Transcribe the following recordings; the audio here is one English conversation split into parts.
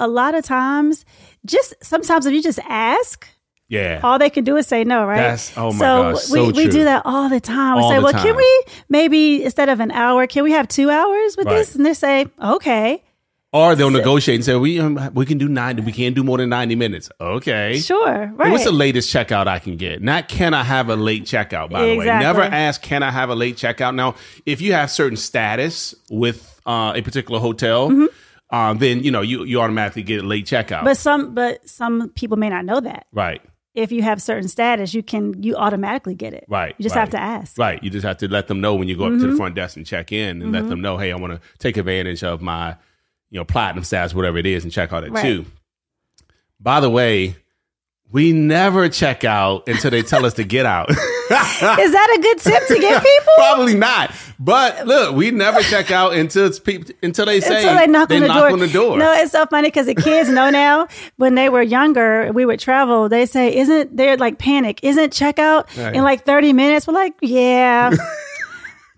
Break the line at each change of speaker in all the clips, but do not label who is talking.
A lot of times, just sometimes if you just ask,
Yeah.
all they can do is say no, right?
That's- oh my
so
gosh,
we,
so
we
true.
do that all the time. We
All
say, well,
time.
can we maybe instead of an hour, can we have two hours with
Right.
this? And they say, okay,
Or they'll negotiate and say, we um, we can do 90, we can't do more than 90 minutes. Okay.
sure, right.
What's the latest checkout I can get? Not can I have a late checkout, by the way. Never ask, can I have a late checkout? Now, if you have certain status with uh, a particular hotel, um, then, you know, you, you automatically get a late checkout.
Mm-hmm. but some, but some people may not know that.
right.
If you have certain status, you can you automatically get it.
Right.
You just
right.
have to ask. Mm-hmm.
Right. You just have to let them know when you go up to the front desk and check in and let them know, hey, I want to take advantage of my, you know, platinum status, whatever it is, and check out at
Right.
two. By the way, we never check out until they tell us to get out.
Is that a good tip to give people?
Probably not. But look, we never check out until it's peop until they say
Until they knock, on, the door.
on the door.
No, it's so funny because the kids know now. When they were younger, we would travel. They say, "Isn't there like panic? Isn't checkout
Right.
in like thirty minutes?" We're like, "Yeah."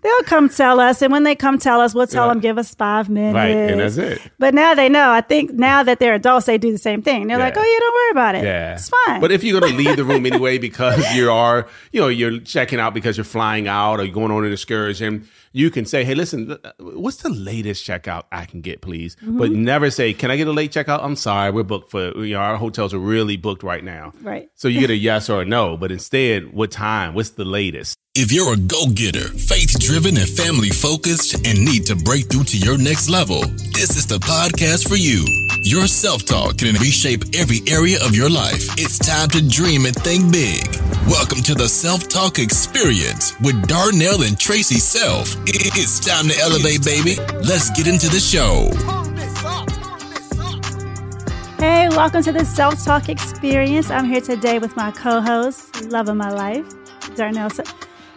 They'll come tell us, and when they come tell us, we'll tell
Right.
them, "Give us five minutes."
Right, and that's it.
But now they know. I think now that they're adults, they do the same thing. They're like, "Oh yeah, don't worry about it.
Yeah,
it's fine."
But if you're going to leave the room anyway because you are, you know, you're checking out because you're flying out or you're going on an excursion, you can say, "Hey, listen, what's the latest checkout I can get, please?"
Mm-hmm.
But never say, "Can I get a late checkout?" I'm sorry, we're booked for. You know, our hotels are really booked right now.
Right.
So you get a yes or a no, but instead, what time? What's the latest?
If you're a go getter, faith driven, and family focused, and need to break through to your next level, this is the podcast for you. Your self talk can reshape every area of your life. It's time to dream and think big. Welcome to the Self Talk Experience with Darnell and Traci Self. It's time to elevate, baby. Let's get into the show.
Hey, welcome to the Self Talk Experience. I'm here today with my co-host, love of my life, Darnell.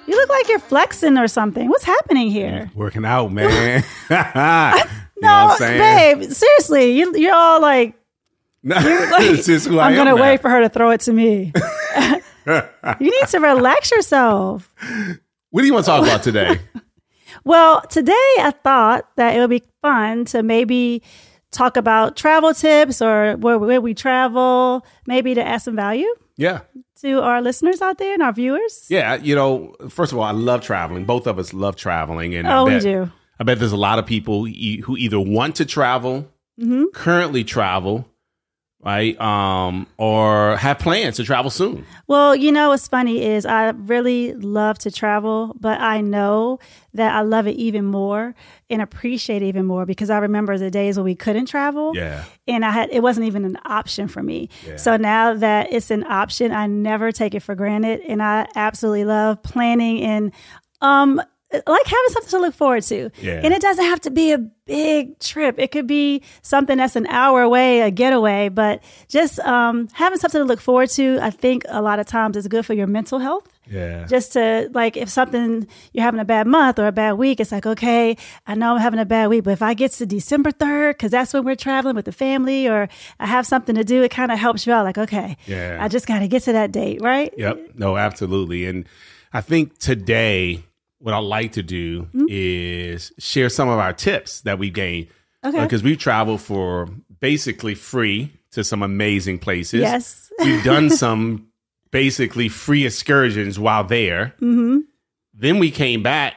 You look like you're flexing or something. What's happening here?
Working out, man. you know
No,
what I'm
babe. Seriously, you, you're all like,
No,
like,
it's just who I
I'm gonna
now.
wait for her to throw it to me. you need to relax yourself.
What do you want to talk about today?
Well, today I thought that it would be fun to maybe talk about travel tips or where, where we travel, maybe to add some value
yeah.
To our listeners out there and our viewers.
Yeah, you know, first of all, I love traveling. Both of us love traveling, and I
Oh, we
bet,
do.
I bet there's a lot of people who either want to travel,
Mm-hmm.
currently travel, right? Um, or have plans to travel soon.
Well, you know what's funny is I really love to travel, but I know that I love it even more and appreciate it even more because I remember the days when we couldn't travel.
Yeah.
And I had it wasn't even an option for me.
Yeah.
So now that it's an option, I never take it for granted and I absolutely love planning and um like having something to look forward to.
Yeah.
And it doesn't have to be a big trip. It could be something that's an hour away, a getaway, but just um, having something to look forward to, I think a lot of times is good for your mental health.
Yeah.
Just to like, if something you're having a bad month or a bad week, it's like, okay, I know I'm having a bad week, but if I get to December 3rd, because that's when we're traveling with the family or I have something to do, it kind of helps you out. Like, okay,
Yeah.
I just got to get to that date, right?
Yep. No, absolutely. And I think today, what I like to do
Mm-hmm.
is share some of our tips that we gained.
Okay.
Because we traveled for basically free to some amazing places.
Yes.
We've done some basically free excursions while there. Mm-hmm. Then we came back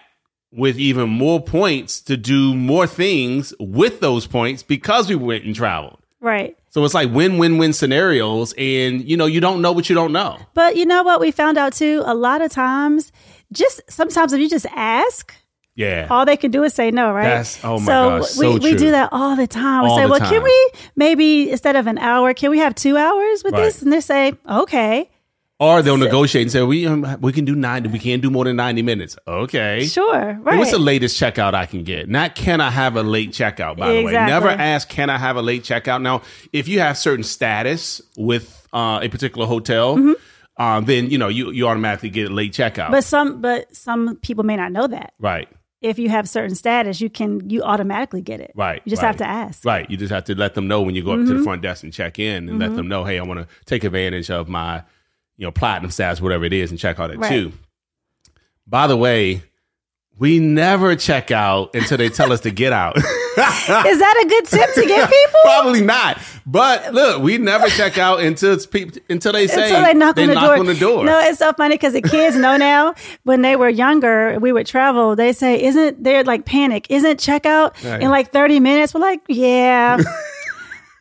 with even more points to do more things with those points because we went and traveled.
Right.
So it's like win win win scenarios. And, you know, you don't know what you don't know.
But you know what we found out too? A lot of times, just sometimes if you just ask,
Yeah.
all they can do is say no, right?
That's- oh my
so
gosh, so
we, we do that all the time. We
All
say, well,
time.
can we maybe instead of an hour, can we have two hours with
Right.
this? And they say, okay,
Or they'll negotiate and say, we, um, we can do 90, we can't do more than 90 minutes. Okay.
sure,
And. What's the latest checkout I can get? Not can I have a late checkout, by the way. Never ask, can I have a late checkout? Now, if you have certain status with uh, a particular hotel, um, then, you know, you, you automatically get a late checkout.
Mm-hmm. but some, but some people may not know that.
right.
If you have certain status, you can you automatically get it.
Right.
You just
right.
have to ask.
Right. You just have to let them know when you go up
Mm-hmm.
to the front desk and check in and let them know, hey, I want to take advantage of my, you know, platinum status, whatever it is, and check out at
Right.
two. By the way, we never check out until they tell us to get out.
Is that a good tip to give people?
Probably not. But look, we never check out until it's peop until they say
Until they knock, on, the door.
on the door.
No, it's so funny because the kids know now. When they were younger, we would travel. They say, "Isn't they're like panic? Isn't checkout
Right.
in like thirty minutes?" We're like, "Yeah."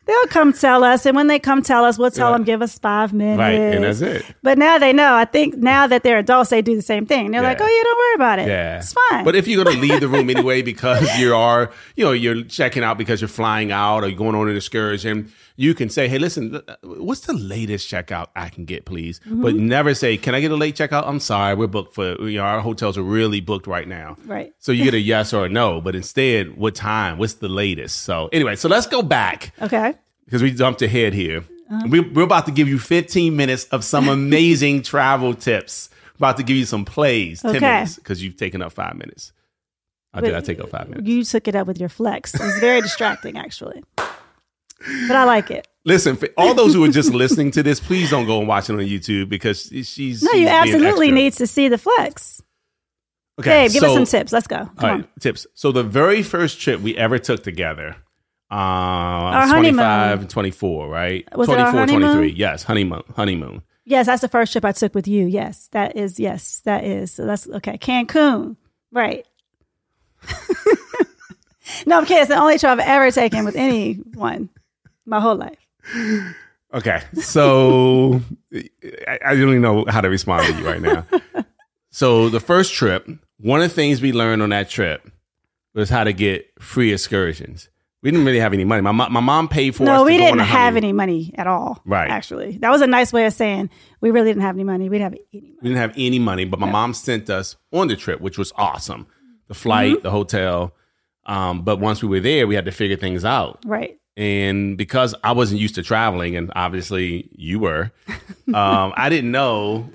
They'll come tell us, and when they come tell us, we'll tell
Yeah.
them, "Give us five minutes."
Right, and that's it.
But now they know. I think now that they're adults, they do the same thing. They're like, "Oh, yeah, don't worry about it.
Yeah,
it's fine."
But if you're going to leave the room anyway because you are, you know, you're checking out because you're flying out or you're going on an excursion, you can say, "Hey, listen, uh, what's the latest checkout I can get, please?"
Mm-hmm.
But never say, "Can I get a late checkout?" I'm sorry, we're booked for. You know, our hotels are really booked right now.
Right.
So you get a yes or a no, but instead, what time? What's the latest? So anyway, so let's go back
okay,
because we jumped ahead here.
Uh-huh.
We, we're about to give you 15 minutes of some amazing travel tips. About to give you some plays, 10
Okay.
minutes, because you've taken up five minutes. I did. I take up five minutes.
you took it up with your flex. It's very distracting, actually, but I like it.
Listen, for all those who are just listening to this, please don't go and watch it on YouTube because she's.
No,
she's
you absolutely
extra.
need to see the flex.
Okay,
Dave, give us some tips. Let's go. Come
All
on.
tips. So the very first trip we ever took together, uh,
Our
25
honeymoon.
and 24, right?
Was it our
24,
honeymoon?
23. Yes, honeymoon. Honeymoon.
Yes, that's the first trip I took with you. Yes, that is. Yes, that is. So that's okay. Cancun, right? no, I'm kidding. It's the only trip I've ever taken with anyone my whole life.
Okay, so I, I don't even know how to respond to you right now. so the first trip, one of the things we learned on that trip was how to get free excursions. We didn't really have any money. My my mom paid for us.
No,
to
we didn't have any money at all.
Right.
Actually, that was a nice way of saying we really didn't have any money. We didn't have any money.
We didn't have any money, but my mom sent us on the trip, which was awesome. The flight,
Mm-hmm.
the hotel. Um, but once we were there, we had to figure things out.
Right.
And because I wasn't used to traveling, and obviously you were, um, I didn't know.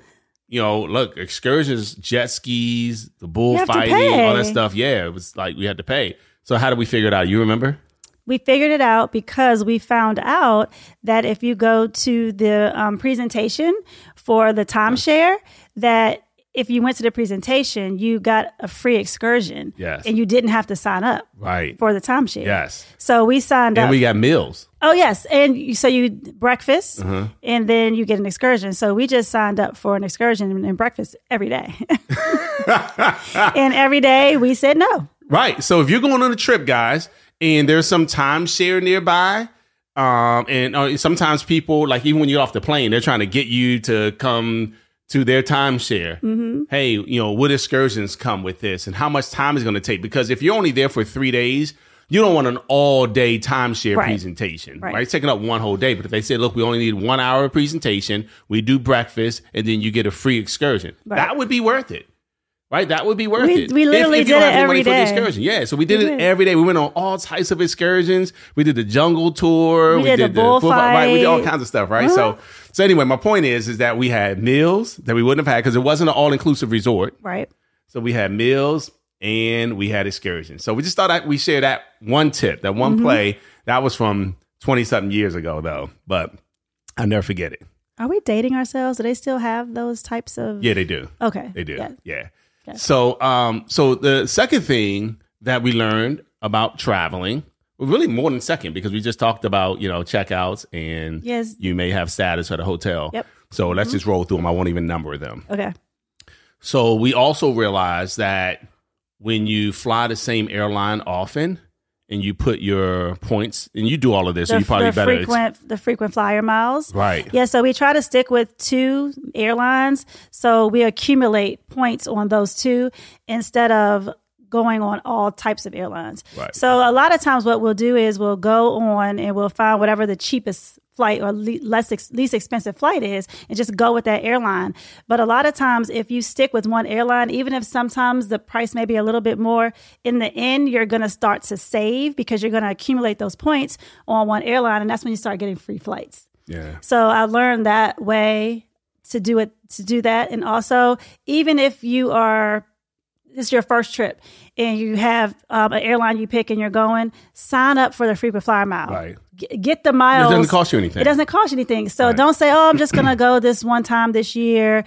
You know, look, excursions, jet skis, the bullfighting, all that stuff. Yeah, it was like we had to pay. So how did we figure it out? You remember?
we figured it out because we found out that if you go to the um, presentation for the timeshare, that if you went to the presentation, you got a free excursion.
Yes.
And you didn't have to sign up
Right.
for the timeshare.
Yes.
So we signed
And
up.
And we got meals.
oh, yes. And you, so you breakfast
Uh-huh.
and then you get an excursion. So we just signed up for an excursion and, breakfast every day. and every day we said no.
Right. So if you're going on a trip, guys, and there's some timeshare nearby, Um, and uh, sometimes people, like even when you're off the plane, they're trying to get you to come to their timeshare.
Mm-hmm.
Hey, you know, what excursions come with this and how much time is going to take? Because if you're only there for three days, you don't want an all day timeshare
Right.
presentation,
Right.
right. It's taking up one whole day. But if they say, look, we only need one hour of presentation, we do breakfast, and then you get a free excursion,
Right.
that would be worth it. Right, that would be worth
We-
it.
we literally
you
did
don't
it every
the excursion. Yeah, so we did
We
it every day. We went on all types of excursions. We did the jungle tour.
We did the
bullfight, Right, we did all kinds of stuff. Right.
Uh-huh.
So, so anyway, my point is, is that we had meals that we wouldn't have had because it wasn't an all inclusive resort.
Right.
So we had meals and we had excursions. So we just thought that we share that one tip, that
Mm-hmm.
one play. That was from twenty something years ago, though. But I'll never forget it.
Are we dating ourselves? Do they still have those types of?
Yeah, they do.
Okay.
They do.
Yeah.
Yeah. So, um, so the second thing that we learned about traveling, really more than second, because we just talked about you know checkouts and
Yes.
you may have status at a hotel.
Yep.
So let's mm-hmm. just roll through them. I won't even number them.
Okay.
So we also realized that when you fly the same airline often and you put your points and you do all of this, so you probably
the
better
frequent the frequent flyer miles.
right.
Yeah, so we try to stick with two airlines. So we accumulate points on those two instead of going on all types of airlines.
Right.
So a lot of times what we'll do is we'll go on and we'll find whatever the cheapest flight or le- less ex- least expensive flight is and just go with that airline. But a lot of times if you stick with one airline even if sometimes the price may be a little bit more in the end you're going to start to save because you're going to accumulate those points on one airline and that's when you start getting free flights.
Yeah.
So I learned that way to do it to do that. And also, even if you are this is your first trip and you have um, an airline you pick and you're going, sign up for the frequent flyer mile.
Right.
G- get the miles.
It doesn't cost you anything.
It doesn't cost you anything. So
Right.
don't say, "Oh, I'm just going to go this one time this year,"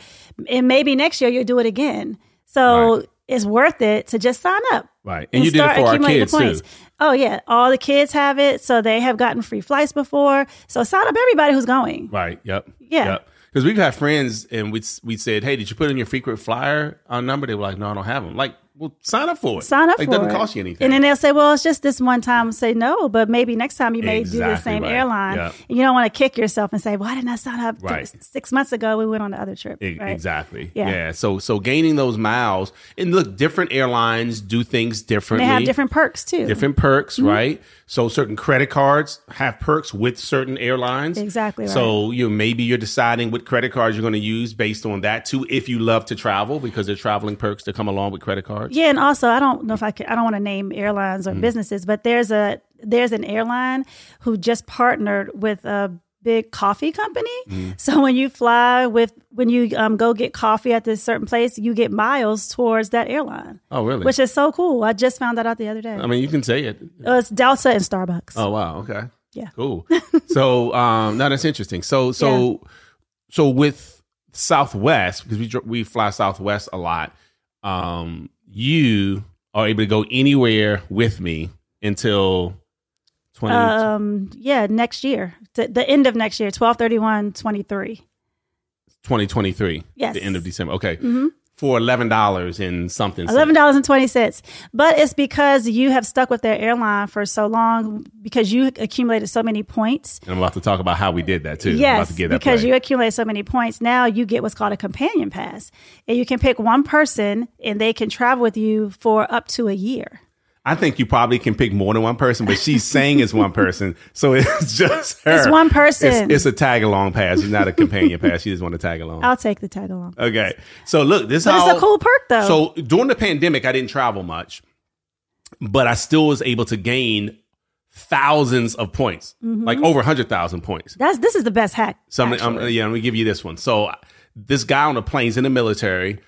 and maybe next year you'll do it again. So
Right.
it's worth it to just sign up.
Right. And you did it
start
for our
accumulating
kids
the points.
too.
Oh yeah, all the kids have it, so they have gotten free flights before. So sign up everybody who's going.
Right. Yep.
Yeah.
Yep. Because we've had friends and we we said, hey, did you put in your frequent flyer uh, number? They were like, no, I don't have them. Like, well, sign up for it.
Sign up
like,
for
it.
It doesn't
cost you anything.
And then they'll say, "Well, it's just this one time." Say no, but maybe next time you may do the same
right.
airline.
Yep.
And you don't want to kick yourself and say, "Why didn't I sign up
Right.
six months ago? We went on the other trip."
E-
right?
Exactly.
Yeah.
Yeah. So so gaining those miles and look, different airlines do things
And
differently.
they have different perks too.
different perks,
Mm-hmm.
right? So certain credit cards have perks with certain airlines.
Exactly right.
So you know, maybe you're deciding what credit cards you're going to use based on that too. If you love to travel, because there's traveling perks that come along with credit cards.
Yeah, and also I don't know if I can. I don't want to name airlines
Mm.
or businesses, but there's a there's an airline who just partnered with a big coffee company.
Mm-hmm.
So when you fly with when you um, go get coffee at this certain place, you get miles towards that airline,
Oh, really?
which is so cool. I just found that out the other day.
I mean, you can say it.
Uh, it's Delta and Starbucks.
Oh, wow. Okay.
Yeah.
Cool. so, um, now that's interesting. So, so, so with Southwest, because we we fly Southwest a lot, um, you are able to go anywhere with me until twenty.
Um, yeah, next year, the, the end of next year, 12 31 23.
2023.
Yes.
The end of December. Okay. For $11 and something.
Eleven dollars and twenty cents, but it's because you have stuck with their airline for so long because you accumulated so many points.
And I'm about to talk about how we did that too.
Yes,
to that
because
play.
you accumulate so many points. Now you get what's called a companion pass, and you can pick one person, and they can travel with you for up to a year.
I think you probably can pick more than one person, but she's saying it's one person. So it's just her.
It's one person.
It's, it's a tag along pass. It's not a companion pass. She just want to tag along.
I'll take the tag along.
Okay. So look, this
But
how
it's a cool perk, though.
So during the pandemic, I didn't travel much, but I still was able to gain thousands of points,
Mm-hmm.
like over hundred thousand points.
That's this is the best hack.
So I'm. I'm, yeah, I'm gonna give you this one. So this guy on the plane's in the military,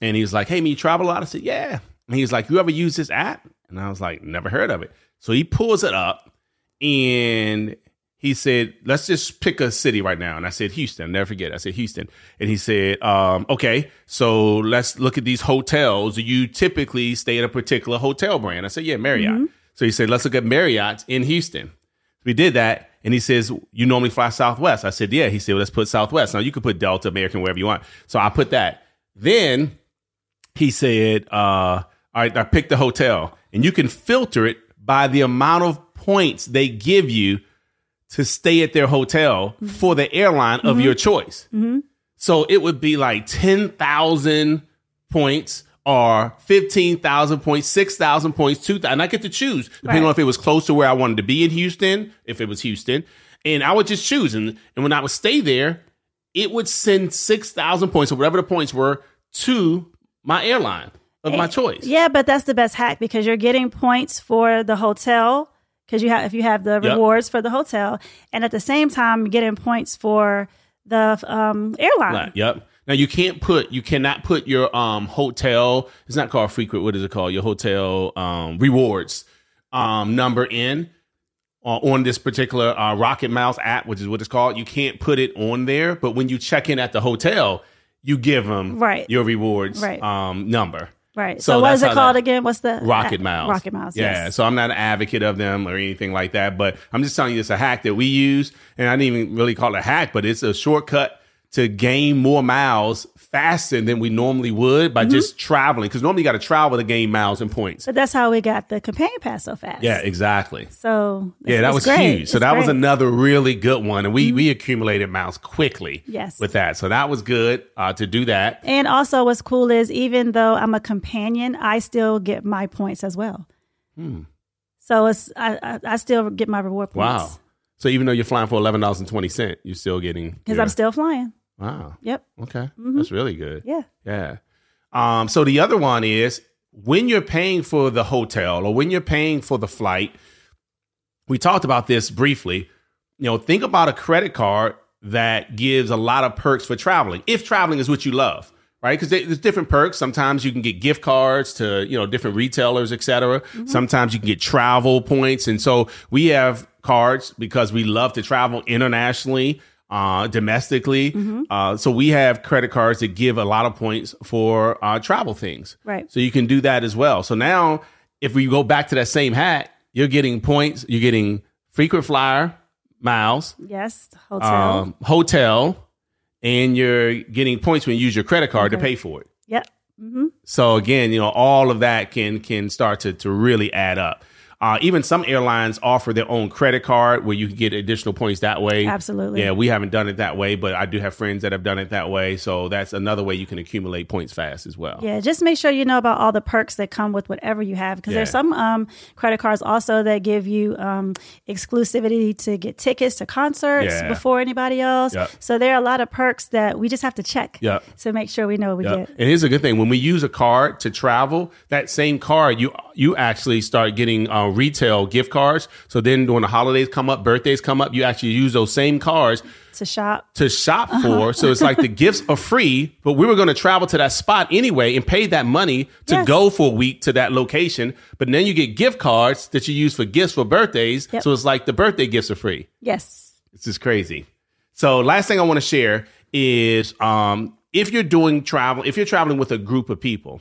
and he was like, "Hey, me, you travel a lot?" I said, "Yeah." And he's like, "You ever use this app?" And I was like, "Never heard of it." So he pulls it up, and he said, "Let's just pick a city right now." And I said, "Houston." Never forget. I said, "Houston." And he said, um, "Okay, so let's look at these hotels. You typically stay at a particular hotel brand?" I said, "Yeah, Marriott." So he said, "Let's look at Marriott in Houston." We did that, and he says, "You normally fly Southwest." I said, "Yeah." He said, well, "Let's put Southwest." Now you could put Delta, American, wherever you want. So I put that. Then he said, uh, "All right, I picked the hotel, and you can filter it by the amount of points they give you to stay at their hotel for the airline of your choice. So it would be like 10,000 points or 15,000 points, 6,000 points, 2,000. And I get to choose depending
Right.
on if it was close to where I wanted to be in Houston, if it was Houston. And I would just choose. And, and when I would stay there, it would send 6,000 points or whatever the points were to my airline of my choice.
Yeah, but that's the best hack because you're getting points for the hotel because you have if you have the rewards for the hotel, and at the same time getting points for the um, airline.
Yep. Now you can't put you cannot put your um hotel it's not called frequent what is it called your hotel um rewards um number in uh, on this particular uh, Rocket Mouse app which is what it's called you can't put it on there but when you check in at the hotel you give them
Right.
your rewards
Right.
um number
Right.
So
So, what is it called again? What's the
Rocket Mouse.
Rocket Mouse.
Yeah.
Yes.
So I'm not an advocate of them or anything like that, but I'm just telling you it's a hack that we use. And I didn't even really call it a hack, but it's a shortcut to gain more miles faster than we normally would
Mm-hmm.
by just traveling. Because normally you got to travel to gain miles and points.
But that's how we got the companion pass so fast.
Yeah, exactly.
So
Yeah, that was
great.
huge. So
It's
that was
great. Mm-hmm.
another really good one. And we, we accumulated miles quickly
Yes.
with that. So that was good uh, to do that.
And also, what's cool is even though I'm a companion, I still get my points as well. So it's I, I I still get my reward points.
Hmm. Wow. So even though you're flying for $11.20, you're still getting.
Because
your-
I'm still flying.
Wow.
Yep.
Okay. That's really good.
Yeah.
Yeah. Um, so the other one is when you're paying for the hotel or when you're paying for the flight, we talked about this briefly. You know, think about a credit card that gives a lot of perks for traveling, if traveling is what you love, right? Because there's different perks. Sometimes you can get gift cards to, you know, different retailers, et cetera. Sometimes you can get travel points. And so we have cards because we love to travel internationally uh, domestically. Uh, so we have credit cards that give a lot of points for uh, travel things.
Right.
So you can do that as well. So now, if we go back to that same hat, you're getting points. You're getting frequent flyer miles,
Yes. Hotel.
um, hotel, and you're getting points when you use your credit card to pay for it.
yep.
So again, you know, all of that can can start to to really add up. Uh, even some airlines offer their own credit card where you can get additional points that way.
Absolutely.
Yeah, we haven't done it that way, but I do have friends that have done it that way. So that's another way you can accumulate points fast as well.
Yeah, just make sure you know about all the perks that come with whatever you have because there's some um, credit cards also that give you um, exclusivity to get tickets to concerts
Yeah.
before anybody else.
Yep.
So there are a lot of perks that we just have to check
Yep.
to make sure we know what we
Yeah.
get.
And here's a good thing: when we use a card to travel, that same card you you actually start getting uh, retail gift cards. So then, when the holidays come up, birthdays come up, you actually use those same cards
To shop.
to shop
Uh-huh.
for. So it's like the gifts are free, but we were going to travel to that spot anyway and pay that money to
Yes.
go for a week to that location. But then you get gift cards that you use for gifts for birthdays.
Yep.
So it's like the birthday gifts are free.
Yes.
This is crazy. So last thing I want to share is um, if you're doing travel, if you're traveling with a group of people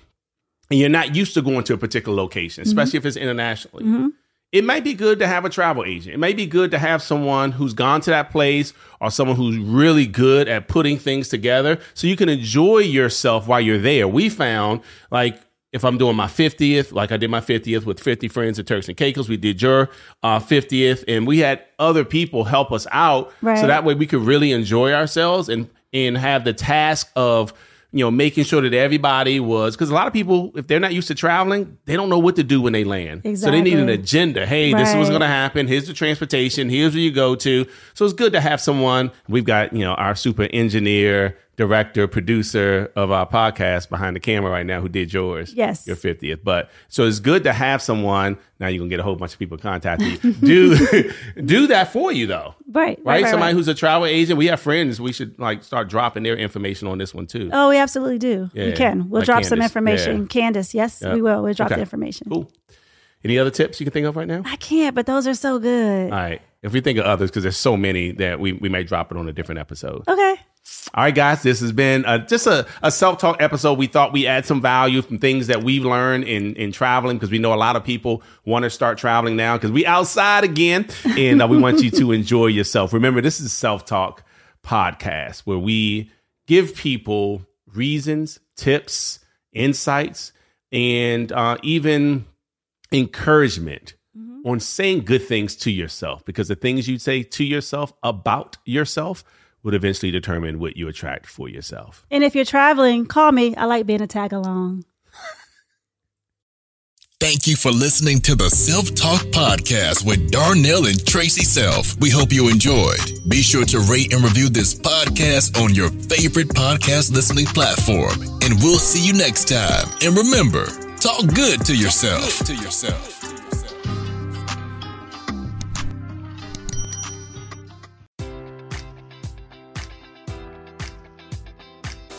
and you're not used to going to a particular location, especially if it's internationally, it might be good to have a travel agent. It might be good to have someone who's gone to that place or someone who's really good at putting things together so you can enjoy yourself while you're there. We found like if I'm doing my 50th, like I did my 50th with 50 friends at Turks and Caicos, we did your uh, 50th, and we had other people help us out, so that way we could really enjoy ourselves and and have the task of you know making sure that everybody was because a lot of people if they're not used to traveling, they don't know what to do when they land, so they need an agenda. Hey, this is what's going to happen. Here's the transportation. Here's where you go to. So it's good to have someone. We've got you know our super engineer, director, producer of our podcast behind the camera right now who did yours.
Yes.
your fiftieth. But so it's good to have someone. Now you're gonna get a whole bunch of people contacting you. do do that for you though.
Right.
Right, somebody
right.
who's a travel agent. We have friends. We should like start dropping their information on this one too.
Oh, we absolutely do.
Yeah,
we can. We'll
like
drop some information.
Yeah.
Candice, yes,
Yeah.
we will. We'll drop
Okay.
the information.
Cool. Any other tips you can think of right now?
I can't, but those are so good.
All right. If we think of others, because there's so many that we, we may drop it on a different episode.
Okay.
All right, guys, this has been uh just a, a self talk episode. We thought we add some value from things that we've learned in, in traveling because we know a lot of people want to start traveling now because we outside again and uh, we want you to enjoy yourself. Remember, this is self talk podcast where we give people reasons, tips, insights, and uh, even encouragement on saying good things to yourself because the things you say to yourself about yourself would eventually determine what you attract for yourself.
And if you're traveling, call me. I like being a tag along.
Thank you for listening to the Self Talk Podcast with Darnell and Traci Self. We hope you enjoyed. Be sure to rate and review this podcast on your favorite podcast listening platform. And we'll see you next time. And remember, talk good to yourself. Good to yourself.